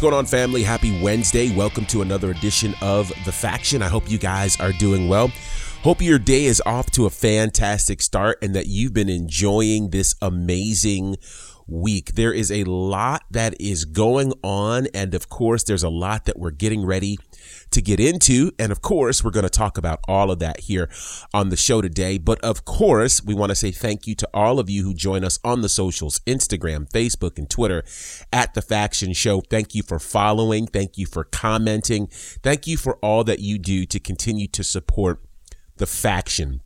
What's going on, family? Happy Wednesday. Welcome to another edition of The Faction. I hope you guys are doing well. Hope your day is off to a fantastic start and that you've been enjoying this amazing week. There is a lot that is going on. And of course, there's a lot that we're getting ready to get into. And of course, we're going to talk about all of that here on the show today. But of course, we want to say thank you to all of you who join us on the socials, Instagram, Facebook, and Twitter at The Faction Show. Thank you for following. Thank you for commenting. Thank you for all that you do to continue to support the faction.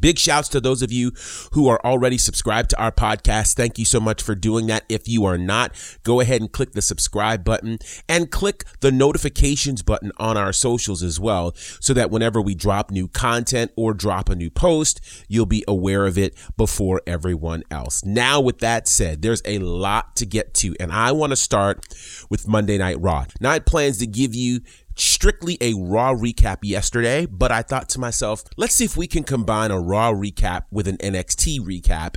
Big shouts to those of you who are already subscribed to our podcast. Thank you so much for doing that. If you are not, go ahead and click the subscribe button and click the notifications button on our socials as well so that whenever we drop new content or drop a new post, you'll be aware of it before everyone else. Now, with that said, there's a lot to get to, and I want to start with Monday Night Raw. I plans to give you strictly a Raw recap yesterday, but I thought to myself, let's see if we can combine a Raw recap with an NXT recap.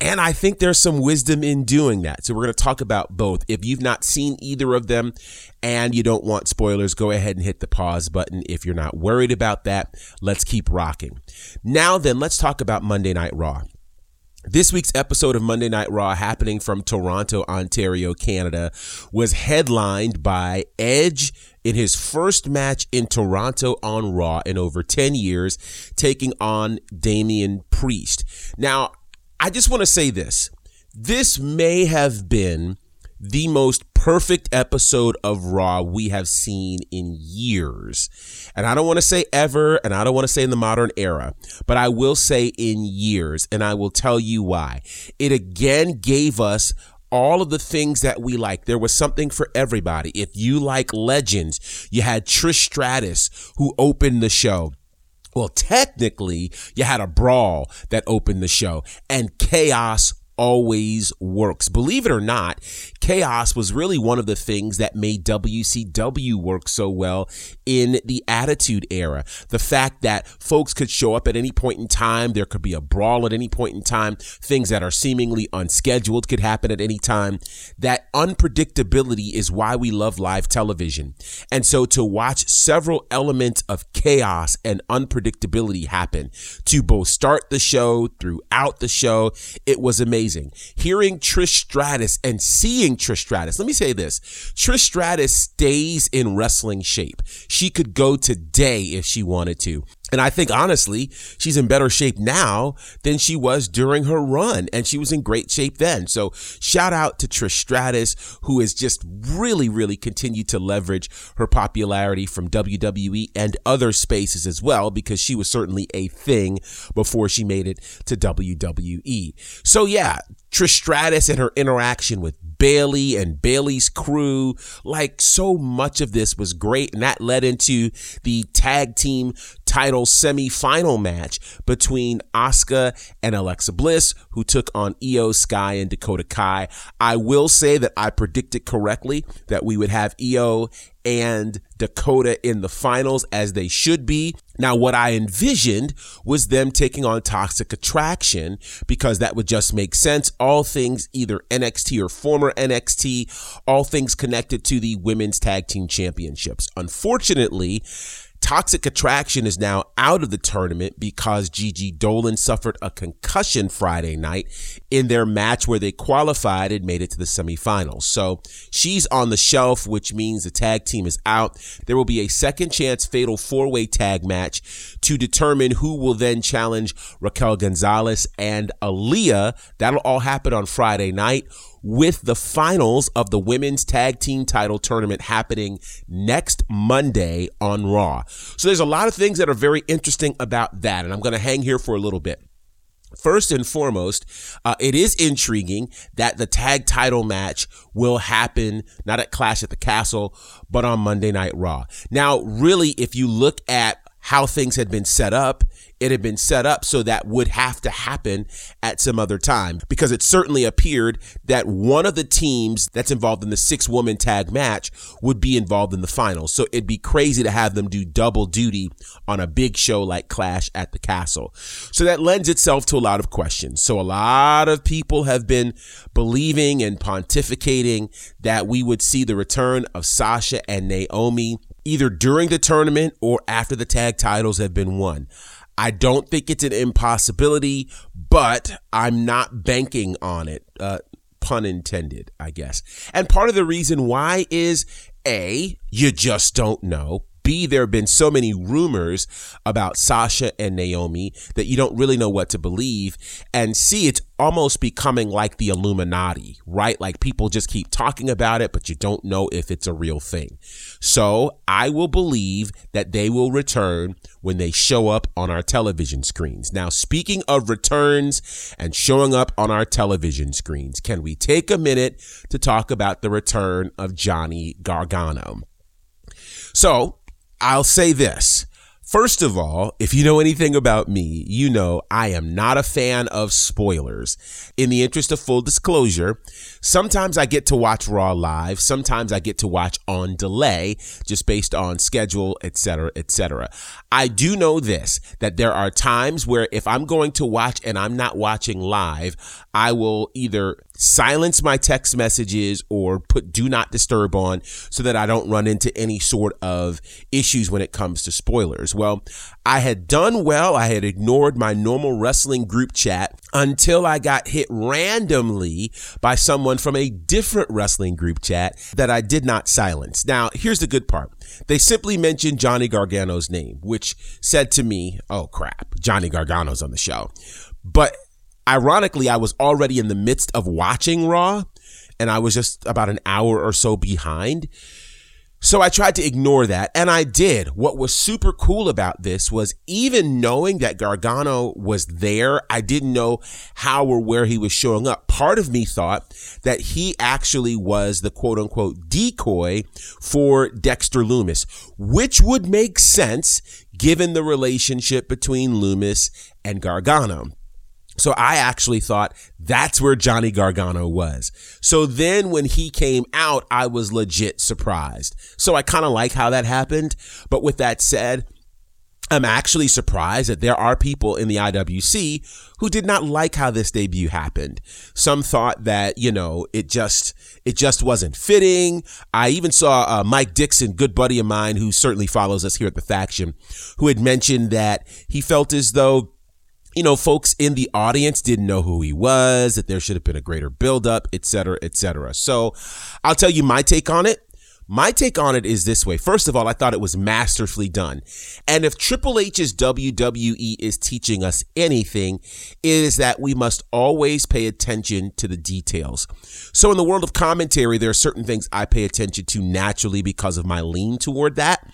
And I think there's some wisdom in doing that. So we're going to talk about both. If you've not seen either of them and you don't want spoilers, go ahead and hit the pause button. If you're not worried about that, let's keep rocking. Now then, let's talk about Monday Night Raw. This week's episode of Monday Night Raw, happening from Toronto, Ontario, Canada, was headlined by Edge in his first match in Toronto on Raw in over 10 years, taking on Damian Priest. Now, I just want to say this. This may have been the most perfect episode of Raw we have seen in years. And I don't want to say ever, and I don't want to say in the modern era, but I will say in years, and I will tell you why. It again gave us all of the things that we like. There was something for everybody. If you like legends, you had Trish Stratus who opened the show. Well, technically, you had a brawl that opened the show and chaos always works. Believe it or not, chaos was really one of the things that made WCW work so well in the Attitude Era. The fact that folks could show up at any point in time, there could be a brawl at any point in time, things that are seemingly unscheduled could happen at any time. That unpredictability is why we love live television. And so to watch several elements of chaos and unpredictability happen to both start the show throughout the show, it was amazing. Hearing Trish Stratus and seeing Trish Stratus. Let me say this. Trish Stratus stays in wrestling shape. She could go today if she wanted to. And I think honestly, she's in better shape now than she was during her run. And she was in great shape then. So shout out to Trish Stratus, who has just really, really continued to leverage her popularity from WWE and other spaces as well, because she was certainly a thing before she made it to WWE. So yeah, Trish Stratus and her interaction with Bayley and Bayley's crew. Like so much of this was great. And that led into the tag team title semi-final match between Asuka and Alexa Bliss, who took on Iyo Sky and Dakota Kai. I will say that I predicted correctly that we would have Iyo and Dakota in the finals as they should be. Now, what I envisioned was them taking on Toxic Attraction because that would just make sense. All things either NXT or former NXT, all things connected to the women's tag team championships. Unfortunately, Toxic Attraction is now out of the tournament because Gigi Dolan suffered a concussion Friday night in their match where they qualified and made it to the semifinals. So she's on the shelf, which means the tag team is out. There will be a second chance fatal four way tag match to determine who will then challenge Raquel Gonzalez and Aliyah. That'll all happen on Friday night with the finals of the women's tag team title tournament happening next Monday on Raw. So there's a lot of things that are very interesting about that, and I'm going to hang here for a little bit. First and foremost, uh, it is intriguing that the tag title match will happen not at Clash at the Castle, but on Monday Night Raw. Now, really, if you look at how things had been set up, it had been set up so that would have to happen at some other time because it certainly appeared that one of the teams that's involved in the six woman tag match would be involved in the finals. So it'd be crazy to have them do double duty on a big show like Clash at the Castle. So that lends itself to a lot of questions. So a lot of people have been believing and pontificating that we would see the return of Sasha and Naomi either during the tournament or after the tag titles have been won. I don't think it's an impossibility, but I'm not banking on it. Uh, pun intended, I guess. And part of the reason why is A, you just don't know. B, there have been so many rumors about Sasha and Naomi that you don't really know what to believe. And C, it's almost becoming like the Illuminati, right? Like people just keep talking about it, but you don't know if it's a real thing. So I will believe that they will return when they show up on our television screens. Now, speaking of returns and showing up on our television screens, can we take a minute to talk about the return of Johnny Gargano? So I'll say this. First of all, if you know anything about me, you know I am not a fan of spoilers. In the interest of full disclosure, sometimes I get to watch Raw live, sometimes I get to watch on delay, just based on schedule, etc., etc. I do know this that there are times where if I'm going to watch and I'm not watching live, I will either silence my text messages or put do not disturb on so that I don't run into any sort of issues when it comes to spoilers. Well, I had done well. I had ignored my normal wrestling group chat until I got hit randomly by someone from a different wrestling group chat that I did not silence. Now, here's the good part. They simply mentioned Johnny Gargano's name, which said to me, oh crap, Johnny Gargano's on the show. But ironically, I was already in the midst of watching Raw and I was just about an hour or so behind. So I tried to ignore that and I did. What was super cool about this was even knowing that Gargano was there, I didn't know how or where he was showing up. Part of me thought that he actually was the quote unquote decoy for Dexter Lumis, which would make sense given the relationship between Lumis and Gargano. So I actually thought that's where Johnny Gargano was. So then when he came out, I was legit surprised. So I kind of like how that happened. But with that said, I'm actually surprised that there are people in the IWC who did not like how this debut happened. Some thought that, you know, it just, it just wasn't fitting. I even saw uh, Mike Dixon, good buddy of mine who certainly follows us here at the faction, who had mentioned that he felt as though you know, folks in the audience didn't know who he was, that there should have been a greater buildup, et cetera, et cetera. So I'll tell you my take on it. My take on it is this way. First of all, I thought it was masterfully done. And if Triple H's WWE is teaching us anything, it is that we must always pay attention to the details. So in the world of commentary, there are certain things I pay attention to naturally because of my lean toward that.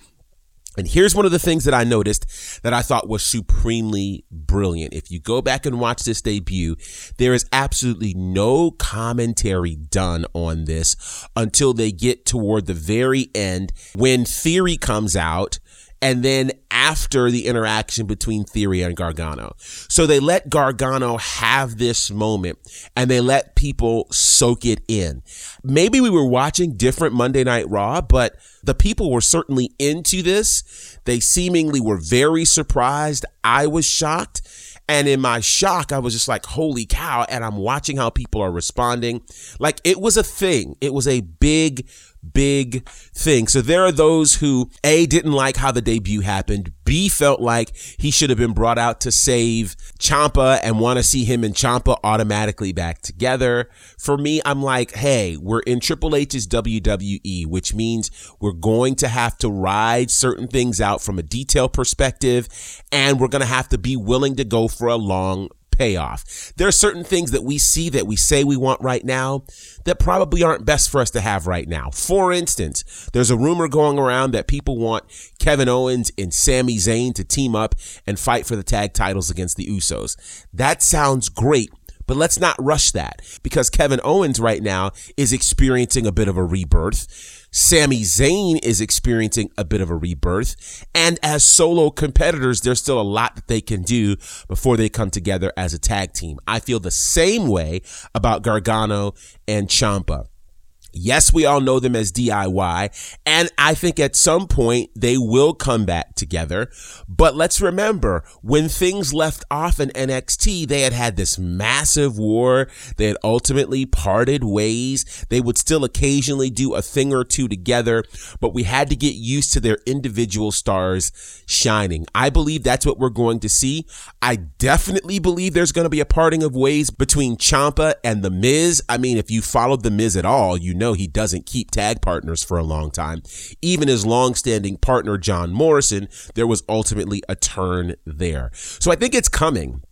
And here's one of the things that I noticed that I thought was supremely brilliant. If you go back and watch this debut, there is absolutely no commentary done on this until they get toward the very end when Theory comes out and then after the interaction between Theory and Gargano. So they let Gargano have this moment and they let people soak it in. Maybe we were watching different Monday Night Raw, but the people were certainly into this. They seemingly were very surprised. I was shocked. And in my shock, I was just like, holy cow. And I'm watching how people are responding. Like it was a thing. It was a big, big thing. So there are those who A didn't like how the debut happened. B felt like he should have been brought out to save Ciampa and want to see him and Ciampa automatically back together. For me, I'm like, hey, we're in Triple H's WWE, which means we're going to have to ride certain things out from a detail perspective and we're going to have to be willing to go for a long payoff. There are certain things that we see that we say we want right now that probably aren't best for us to have right now. For instance, there's a rumor going around that people want Kevin Owens and Sami Zayn to team up and fight for the tag titles against the Usos. That sounds great. But let's not rush that because Kevin Owens right now is experiencing a bit of a rebirth. Sami Zayn is experiencing a bit of a rebirth. And as solo competitors, there's still a lot that they can do before they come together as a tag team. I feel the same way about Gargano and Ciampa. Yes, we all know them as DIY, and I think at some point they will come back together. But let's remember when things left off in NXT, they had had this massive war. They had ultimately parted ways. They would still occasionally do a thing or two together, but we had to get used to their individual stars shining. I believe that's what we're going to see. I definitely believe there's going to be a parting of ways between Ciampa and The Miz. I mean, if you followed The Miz at all, you know he doesn't keep tag partners for a long time. Even his long-standing partner John Morrison, there was ultimately a turn there. So I think it's coming.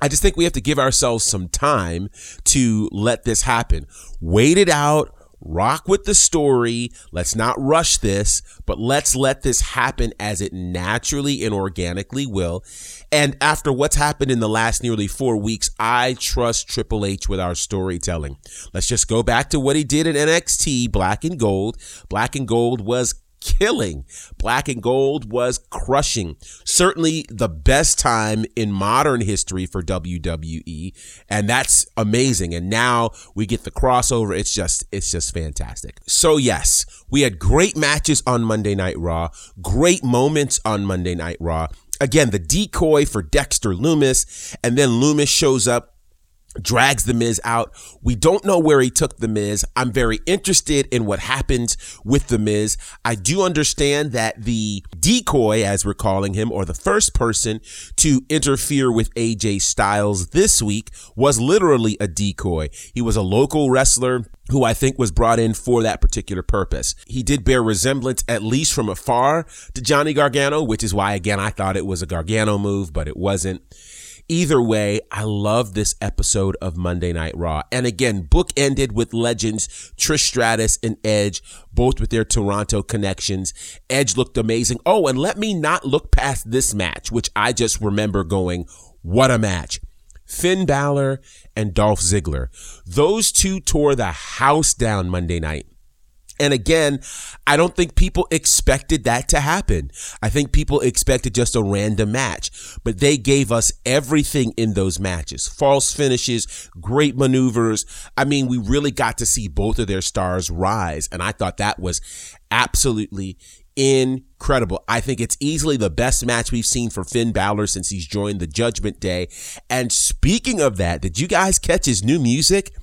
I just think we have to give ourselves some time to let this happen. Wait it out rock with the story. Let's not rush this, but let's let this happen as it naturally and organically will. And after what's happened in the last nearly four weeks, I trust Triple H with our storytelling. Let's just go back to what he did in NXT, Black and Gold. Black and Gold was killing. Black and Gold was crushing. Certainly the best time in modern history for WWE. And that's amazing. And now we get the crossover. It's just, it's just fantastic. So yes, we had great matches on Monday Night Raw, great moments on Monday Night Raw. Again, the decoy for Dexter Lumis, and then Lumis shows up drags the Miz out. We don't know where he took the Miz. I'm very interested in what happens with the Miz. I do understand that the decoy, as we're calling him, or the first person to interfere with AJ Styles this week was literally a decoy. He was a local wrestler who I think was brought in for that particular purpose. He did bear resemblance, at least from afar, to Johnny Gargano, which is why, again, I thought it was a Gargano move, but it wasn't. Either way, I love this episode of Monday Night Raw. And again, book ended with legends Trish Stratus and Edge, both with their Toronto connections. Edge looked amazing. Oh, and let me not look past this match, which I just remember going, what a match. Finn Balor and Dolph Ziggler. Those two tore the house down Monday night. And again, I don't think people expected that to happen. I think people expected just a random match, but they gave us everything in those matches. False finishes, great maneuvers. I mean, we really got to see both of their stars rise. And I thought that was absolutely incredible. I think it's easily the best match we've seen for Finn Balor since he's joined the Judgment Day. And speaking of that, did you guys catch his new music?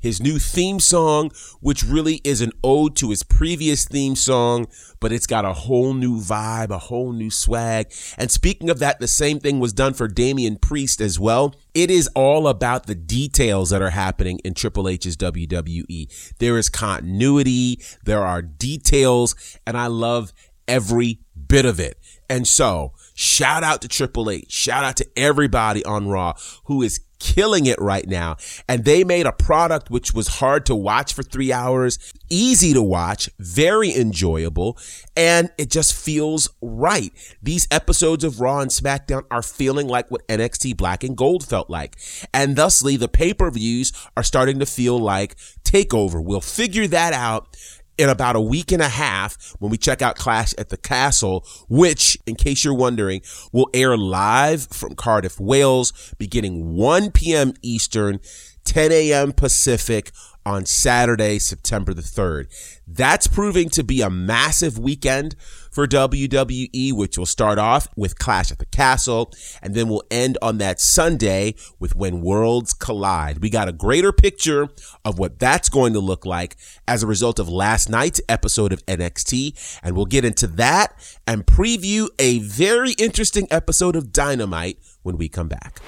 His new theme song, which really is an ode to his previous theme song, but it's got a whole new vibe, a whole new swag. And speaking of that, the same thing was done for Damian Priest as well. It is all about the details that are happening in Triple H's WWE. There is continuity, there are details, and I love every bit of it. And so, shout out to Triple H, shout out to everybody on Raw who is killing it right now. And they made a product which was hard to watch for three hours, easy to watch, very enjoyable, and it just feels right. These episodes of Raw and SmackDown are feeling like what NXT Black and Gold felt like. And thusly, the pay per views are starting to feel like TakeOver. We'll figure that out in about a week and a half when we check out Clash at the Castle, which, in case you're wondering, will air live from Cardiff, Wales, beginning 1 p.m. Eastern, 10 a.m. Pacific on Saturday, September the 3rd. That's proving to be a massive weekend for WWE, which will start off with Clash at the Castle, and then we'll end on that Sunday with When Worlds Collide. We got a greater picture of what that's going to look like as a result of last night's episode of NXT, and we'll get into that and preview a very interesting episode of Dynamite when we come back.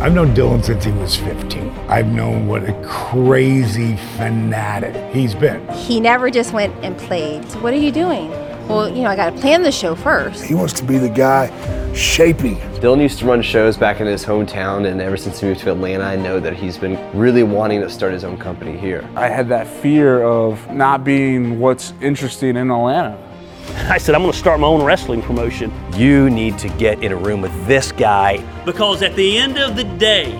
I've known Dylan since he was 15. I've known what a crazy fanatic he's been. He never just went and played. So what are you doing? Well, you know, I got to plan the show first. He wants to be the guy shaping. Dylan used to run shows back in his hometown, and ever since he moved to Atlanta, I know that he's been really wanting to start his own company here. I had that fear of not being what's interesting in Atlanta. I said, I'm going to start my own wrestling promotion. You need to get in a room with this guy. Because at the end of the day,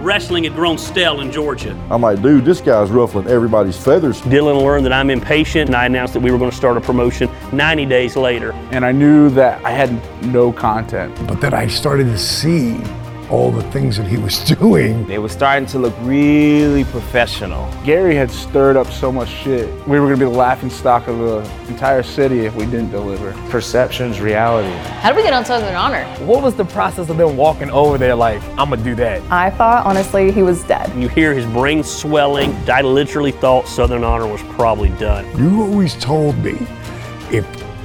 wrestling had grown stale in Georgia. I'm like, dude, this guy's ruffling everybody's feathers. Dylan learned that I'm impatient, and I announced that we were going to start a promotion 90 days later. And I knew that I had no content. But then I started to see all the things that he was doing. They were starting to look really professional. Gary had stirred up so much shit. We were going to be the laughing stock of the entire city if we didn't deliver. Perception's reality. How did we get on Southern Honor? What was the process of them walking over there like, I'm gonna do that? I thought, honestly, he was dead. You hear his brain swelling. I literally thought Southern Honor was probably done. You always told me if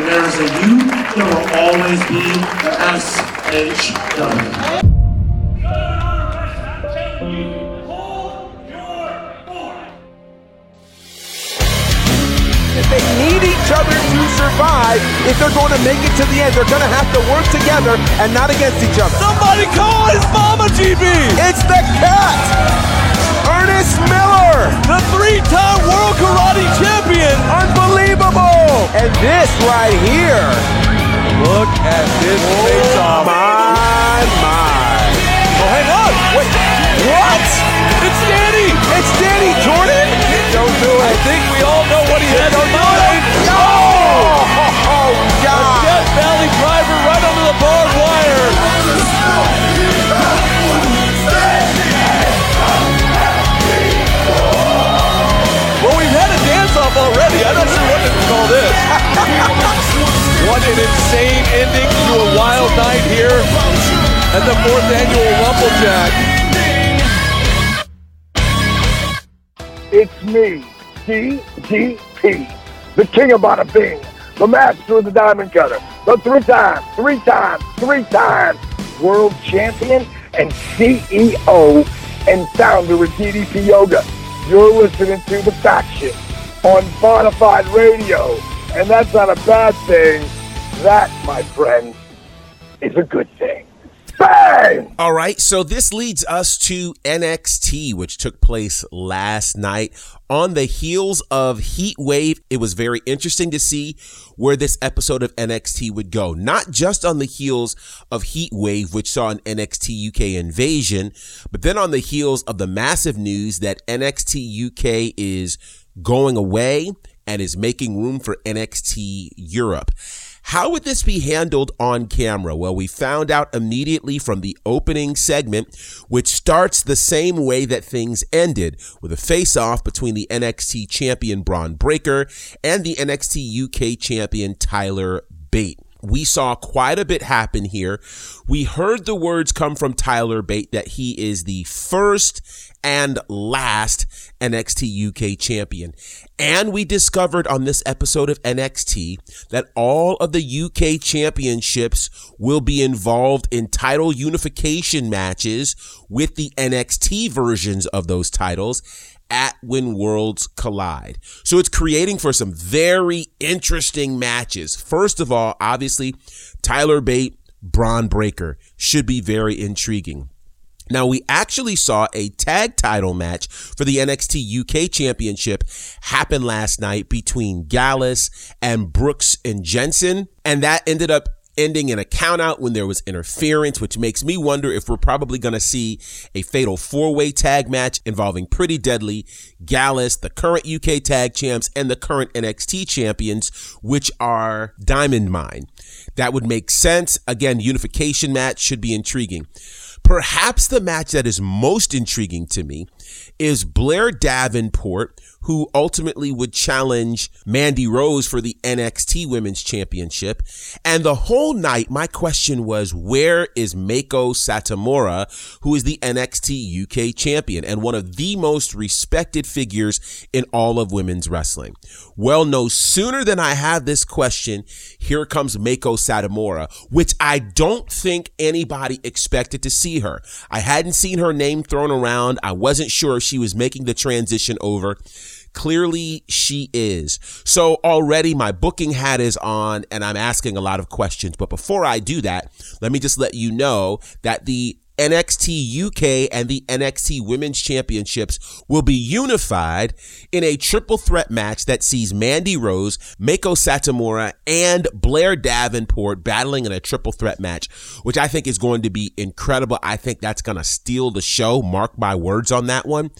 and there's a you, there will always be the SHW. If they need each other to survive. If they're going to make it to the end, they're going to have to work together and not against each other. Somebody this right here. Look at this oh face-off. My, what this. what an insane ending to a wild night here at the fourth annual Rumblejack. It's me, DDP, the king of bada bing, the master of the diamond cutter, the three time, three time, three time world champion and CEO and founder of DDP Yoga. You're listening to The Faction on Bonafide Radio, and that's not a bad thing. That, my friends, is a good thing. Bang! All right, so this leads us to NXT, which took place last night on the heels of Heat Wave. It was very interesting to see where this episode of NXT would go. Not just on the heels of Heat Wave, which saw an NXT UK invasion, but then on the heels of the massive news that NXT UK is going away and is making room for NXT Europe. How would this be handled on camera? Well, we found out immediately from the opening segment, which starts the same way that things ended with a face off between the NXT champion Bron Breakker and the NXT UK champion Tyler Bate. We saw quite a bit happen here. We heard the words come from Tyler Bate that he is the first and last NXT UK champion. And we discovered on this episode of NXT that all of the UK championships will be involved in title unification matches with the NXT versions of those titles at When Worlds Collide. So it's creating for some very interesting matches. First of all, obviously, Tyler Bate, Bron Breakker should be very intriguing. Now, we actually saw a tag title match for the NXT UK Championship happen last night between Gallus and Brooks and Jensen, and that ended up ending in a countout when there was interference, which makes me wonder if we're probably going to see a fatal four way tag match involving Pretty Deadly, Gallus, the current UK tag champs, and the current NXT champions, which are Diamond Mine. That would make sense. Again, unification match should be intriguing. Perhaps the match that is most intriguing to me is Blair Davenport, who ultimately would challenge Mandy Rose for the NXT Women's Championship. And the whole night, my question was, where is Meiko Satomura, who is the NXT UK champion and one of the most respected figures in all of women's wrestling? Well, no sooner than I have this question, here comes Meiko Satomura, which I don't think anybody expected to see her. I hadn't seen her name thrown around. I wasn't sure if she was making the transition over. Clearly, she is. So already my booking hat is on and I'm asking a lot of questions. But before I do that, let me just let you know that the NXT UK and the NXT Women's Championships will be unified in a triple threat match that sees Mandy Rose, Meiko Satomura, and Blair Davenport battling in a triple threat match, which I think is going to be incredible. I think that's going to steal the show. Mark my words on that one.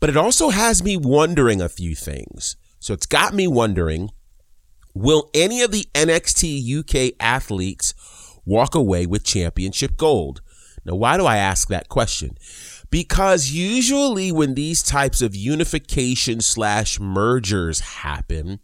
But it also has me wondering a few things. So it's got me wondering will any of the NXT UK athletes walk away with championship gold? Now, why do I ask that question? Because usually when these types of unification slash mergers happen,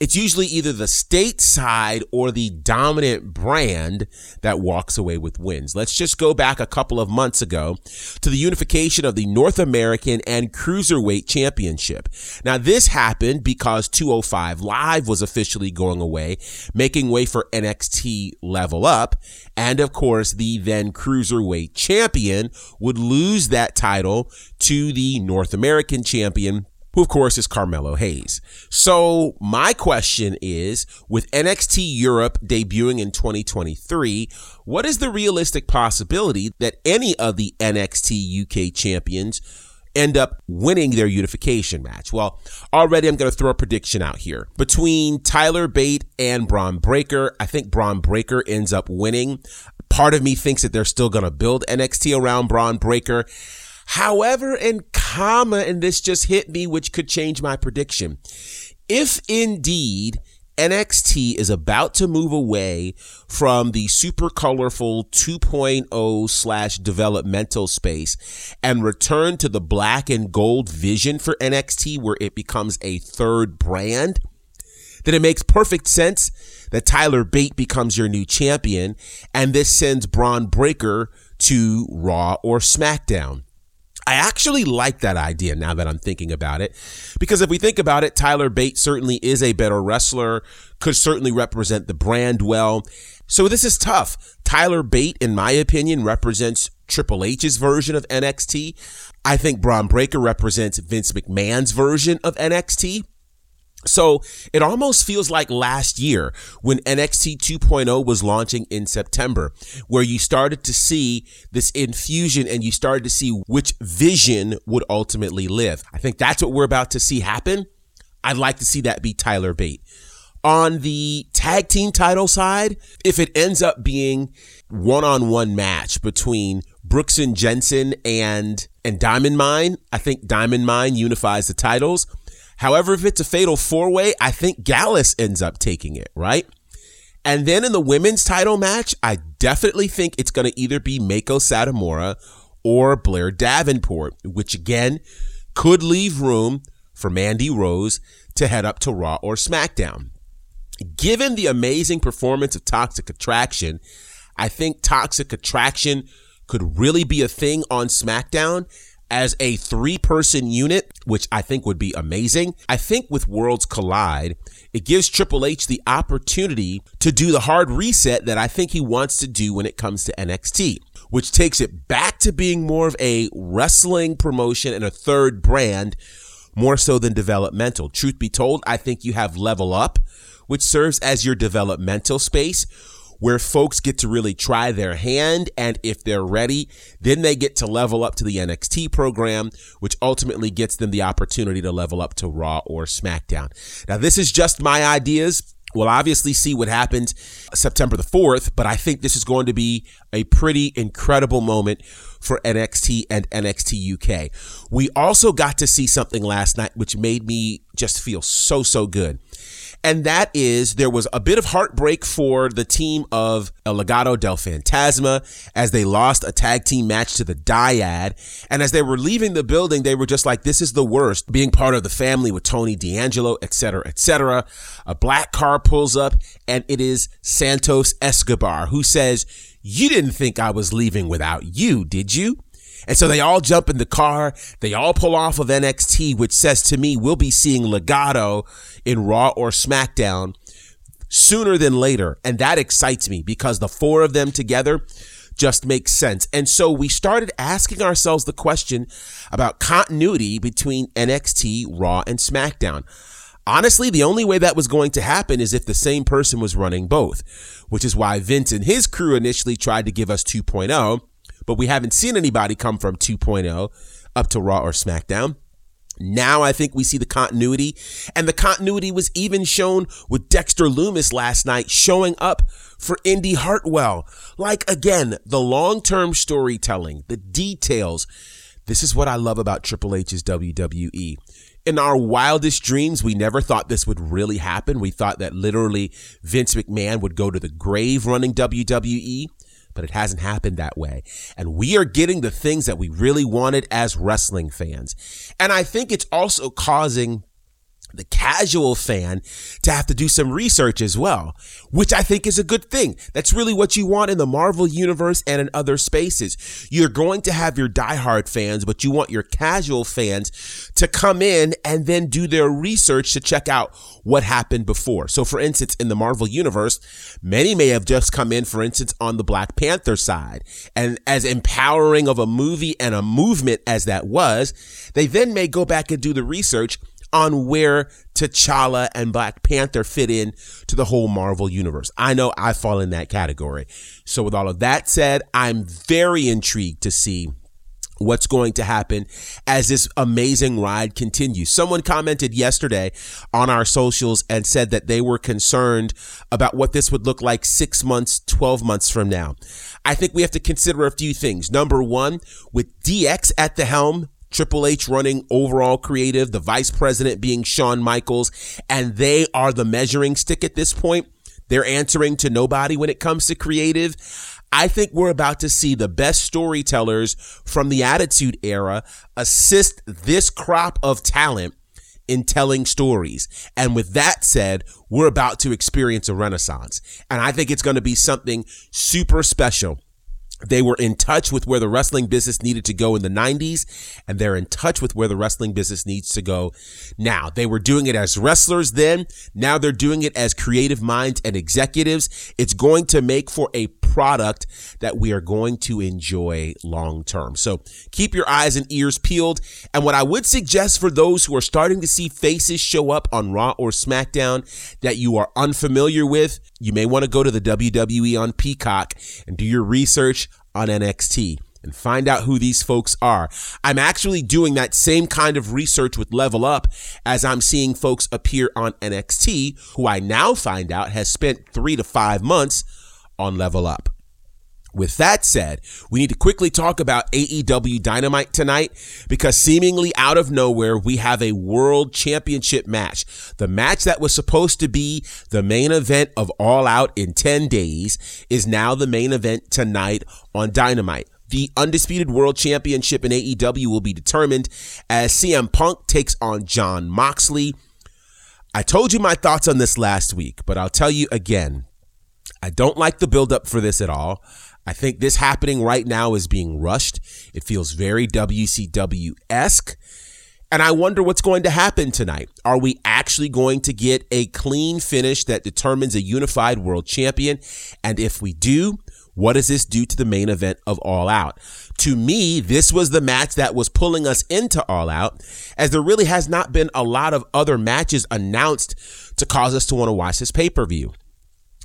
it's usually either the state side or the dominant brand that walks away with wins. Let's just go back a couple of months ago to the unification of the North American and Cruiserweight Championship. Now, this happened because 205 Live was officially going away, making way for NXT Level Up. And of course, the then Cruiserweight champion would lose that title to the North American champion who of course is Carmelo Hayes. So my question is, with NXT Europe debuting in 2023, what is the realistic possibility that any of the NXT UK champions end up winning their unification match? Well, already I'm going to throw a prediction out here. Between Tyler Bate and Bron Breakker, I think Bron Breakker ends up winning. Part of me thinks that they're still going to build NXT around Bron Breakker. However, and comma, and this just hit me, which could change my prediction. If indeed NXT is about to move away from the super colorful 2.0 slash developmental space and return to the black and gold vision for NXT where it becomes a third brand, then it makes perfect sense that Tyler Bate becomes your new champion and this sends Bron Breakker to Raw or SmackDown. I actually like that idea now that I'm thinking about it. Because if we think about it, Tyler Bate certainly is a better wrestler, could certainly represent the brand well. So this is tough. Tyler Bate, in my opinion, represents Triple H's version of NXT. I think Bron Breakker represents Vince McMahon's version of NXT. So it almost feels like last year when NXT 2.0 was launching in September, where you started to see this infusion and you started to see which vision would ultimately live. I think that's what we're about to see happen. I'd like to see that be Tyler Bate. On the tag team title side, if it ends up being one on one match between Brooks and Jensen and, and Diamond Mine, I think Diamond Mine unifies the titles. However, if it's a fatal four way, I think Gallus ends up taking it, right? And then in the women's title match, I definitely think it's going to either be Meiko Satomura or Blair Davenport, which again could leave room for Mandy Rose to head up to Raw or SmackDown. Given the amazing performance of Toxic Attraction, I think Toxic Attraction could really be a thing on SmackDown as a three person unit, which I think would be amazing. I think with Worlds Collide, it gives Triple H the opportunity to do the hard reset that I think he wants to do when it comes to NXT, which takes it back to being more of a wrestling promotion and a third brand, more so than developmental. Truth be told, I think you have Level Up, which serves as your developmental space where folks get to really try their hand. And if they're ready, then they get to level up to the NXT program, which ultimately gets them the opportunity to level up to Raw or SmackDown. Now, this is just my ideas. We'll obviously see what happens September the 4th, but I think this is going to be a pretty incredible moment for NXT and NXT UK. We also got to see something last night which made me just feel so, so good. And that is there was a bit of heartbreak for the team of El Legado del Fantasma as they lost a tag team match to the Dyad. And as they were leaving the building, they were just like, this is the worst being part of the family with Tony D'Angelo, etc., etc. A black car pulls up and it is Santos Escobar who says, you didn't think I was leaving without you, did you? And so they all jump in the car. They all pull off of NXT, which says to me, we'll be seeing Legado in Raw or SmackDown sooner than later. And that excites me because the four of them together just makes sense. And so we started asking ourselves the question about continuity between NXT, Raw, and SmackDown. Honestly, the only way that was going to happen is if the same person was running both, which is why Vince and his crew initially tried to give us 2.0 but we haven't seen anybody come from 2.0 up to Raw or SmackDown. Now I think we see the continuity, and the continuity was even shown with Dexter Lumis last night showing up for Indy Hartwell. Like again, the long term storytelling, the details. This is what I love about Triple H's WWE. In our wildest dreams, we never thought this would really happen. We thought that literally Vince McMahon would go to the grave running WWE but it hasn't happened that way. And we are getting the things that we really wanted as wrestling fans. And I think it's also causing the casual fan to have to do some research as well, which I think is a good thing. That's really what you want in the Marvel universe and in other spaces. You're going to have your diehard fans, but you want your casual fans to come in and then do their research to check out what happened before. So for instance, in the Marvel universe, many may have just come in, for instance, on the Black Panther side. And as empowering of a movie and a movement as that was, they then may go back and do the research on where T'Challa and Black Panther fit in to the whole Marvel universe. I know I fall in that category. So with all of that said, I'm very intrigued to see what's going to happen as this amazing ride continues. Someone commented yesterday on our socials and said that they were concerned about what this would look like six months, 12 months from now. I think we have to consider a few things. Number one, with DX at the helm, Triple H running overall creative, the vice president being Shawn Michaels, and they are the measuring stick at this point. They're answering to nobody when it comes to creative. I think we're about to see the best storytellers from the Attitude Era assist this crop of talent in telling stories. And with that said, we're about to experience a renaissance. And I think it's going to be something super special. They were in touch with where the wrestling business needed to go in the 90s, and they're in touch with where the wrestling business needs to go now. They were doing it as wrestlers then. Now they're doing it as creative minds and executives. It's going to make for a product that we are going to enjoy long term. So keep your eyes and ears peeled. And what I would suggest for those who are starting to see faces show up on Raw or SmackDown that you are unfamiliar with, you may want to go to the WWE on Peacock and do your research on NXT and find out who these folks are. I'm actually doing that same kind of research with Level Up as I'm seeing folks appear on NXT, who I now find out has spent three to five months on Level Up. With that said, we need to quickly talk about AEW Dynamite tonight because seemingly out of nowhere, we have a world championship match. The match that was supposed to be the main event of All Out in 10 days is now the main event tonight on Dynamite. The undisputed world championship in AEW will be determined as CM Punk takes on Jon Moxley. I told you my thoughts on this last week, but I'll tell you again. I don't like the buildup for this at all. I think this happening right now is being rushed. It feels very WCW esque. And I wonder what's going to happen tonight. Are we actually going to get a clean finish that determines a unified world champion? And if we do, what does this do to the main event of All Out? To me, this was the match that was pulling us into All Out, as there really has not been a lot of other matches announced to cause us to want to watch this pay per view.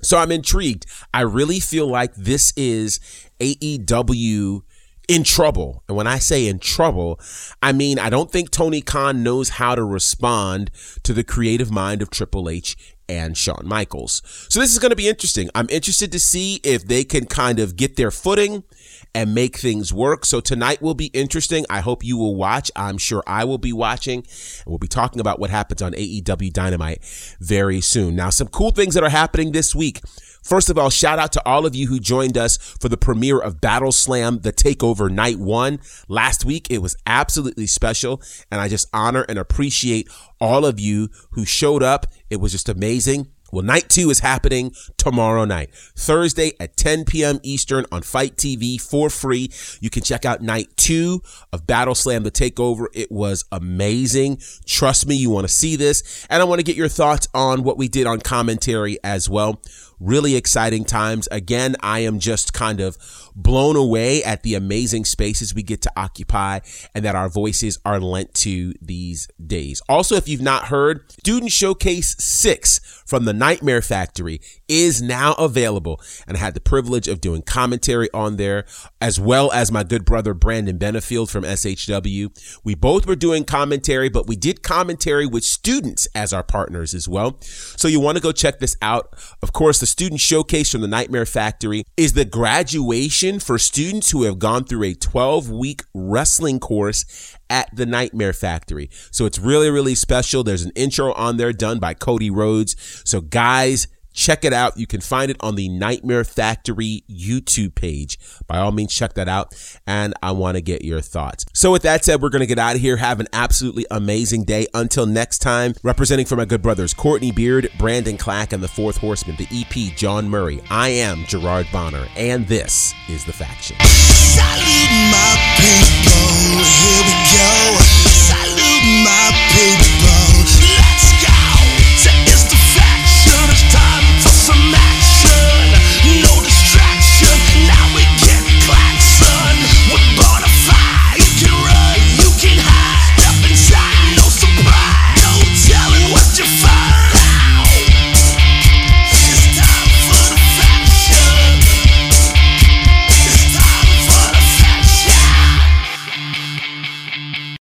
So I'm intrigued. I really feel like this is AEW in trouble. And when I say in trouble, I mean, I don't think Tony Khan knows how to respond to the creative mind of Triple H and Shawn Michaels. So this is going to be interesting. I'm interested to see if they can kind of get their footing and make things work. So tonight will be interesting. I hope you will watch. I'm sure I will be watching. And we'll be talking about what happens on AEW Dynamite very soon. Now, some cool things that are happening this week. First of all, shout out to all of you who joined us for the premiere of Battle Slam, the Takeover Night One last week. It was absolutely special, and I just honor and appreciate all of you who showed up. It was just amazing. Well, night two is happening tomorrow night, Thursday at 10 p.m. Eastern on FITE TV for free. You can check out night two of Battle Slam The Takeover. It was amazing. Trust me, you want to see this. And I want to get your thoughts on what we did on commentary as well. Really exciting times. Again, I am just kind of blown away at the amazing spaces we get to occupy and that our voices are lent to these days. Also, if you've not heard, Student Showcase 6 from the Nightmare Factory is now available. And I had the privilege of doing commentary on there, as well as my good brother Brandon Benefield from SHW. We both were doing commentary, but we did commentary with students as our partners as well. So you want to go check this out. Of course, the student showcase from the Nightmare Factory is the graduation for students who have gone through a 12 week wrestling course at the Nightmare Factory. So it's really, really special. There's an intro on there done by Cody Rhodes. So guys, Check it out. You can find it on the Nightmare Factory YouTube page. By all means, check that out. And I want to get your thoughts. So, with that said, we're going to get out of here. Have an absolutely amazing day. Until next time, representing for my good brothers Courtney Beard, Brandon Clack, and the Fourth Horseman, the EP John Murray, I am Gerard Bonner, and this is The Faction show. Salute my people.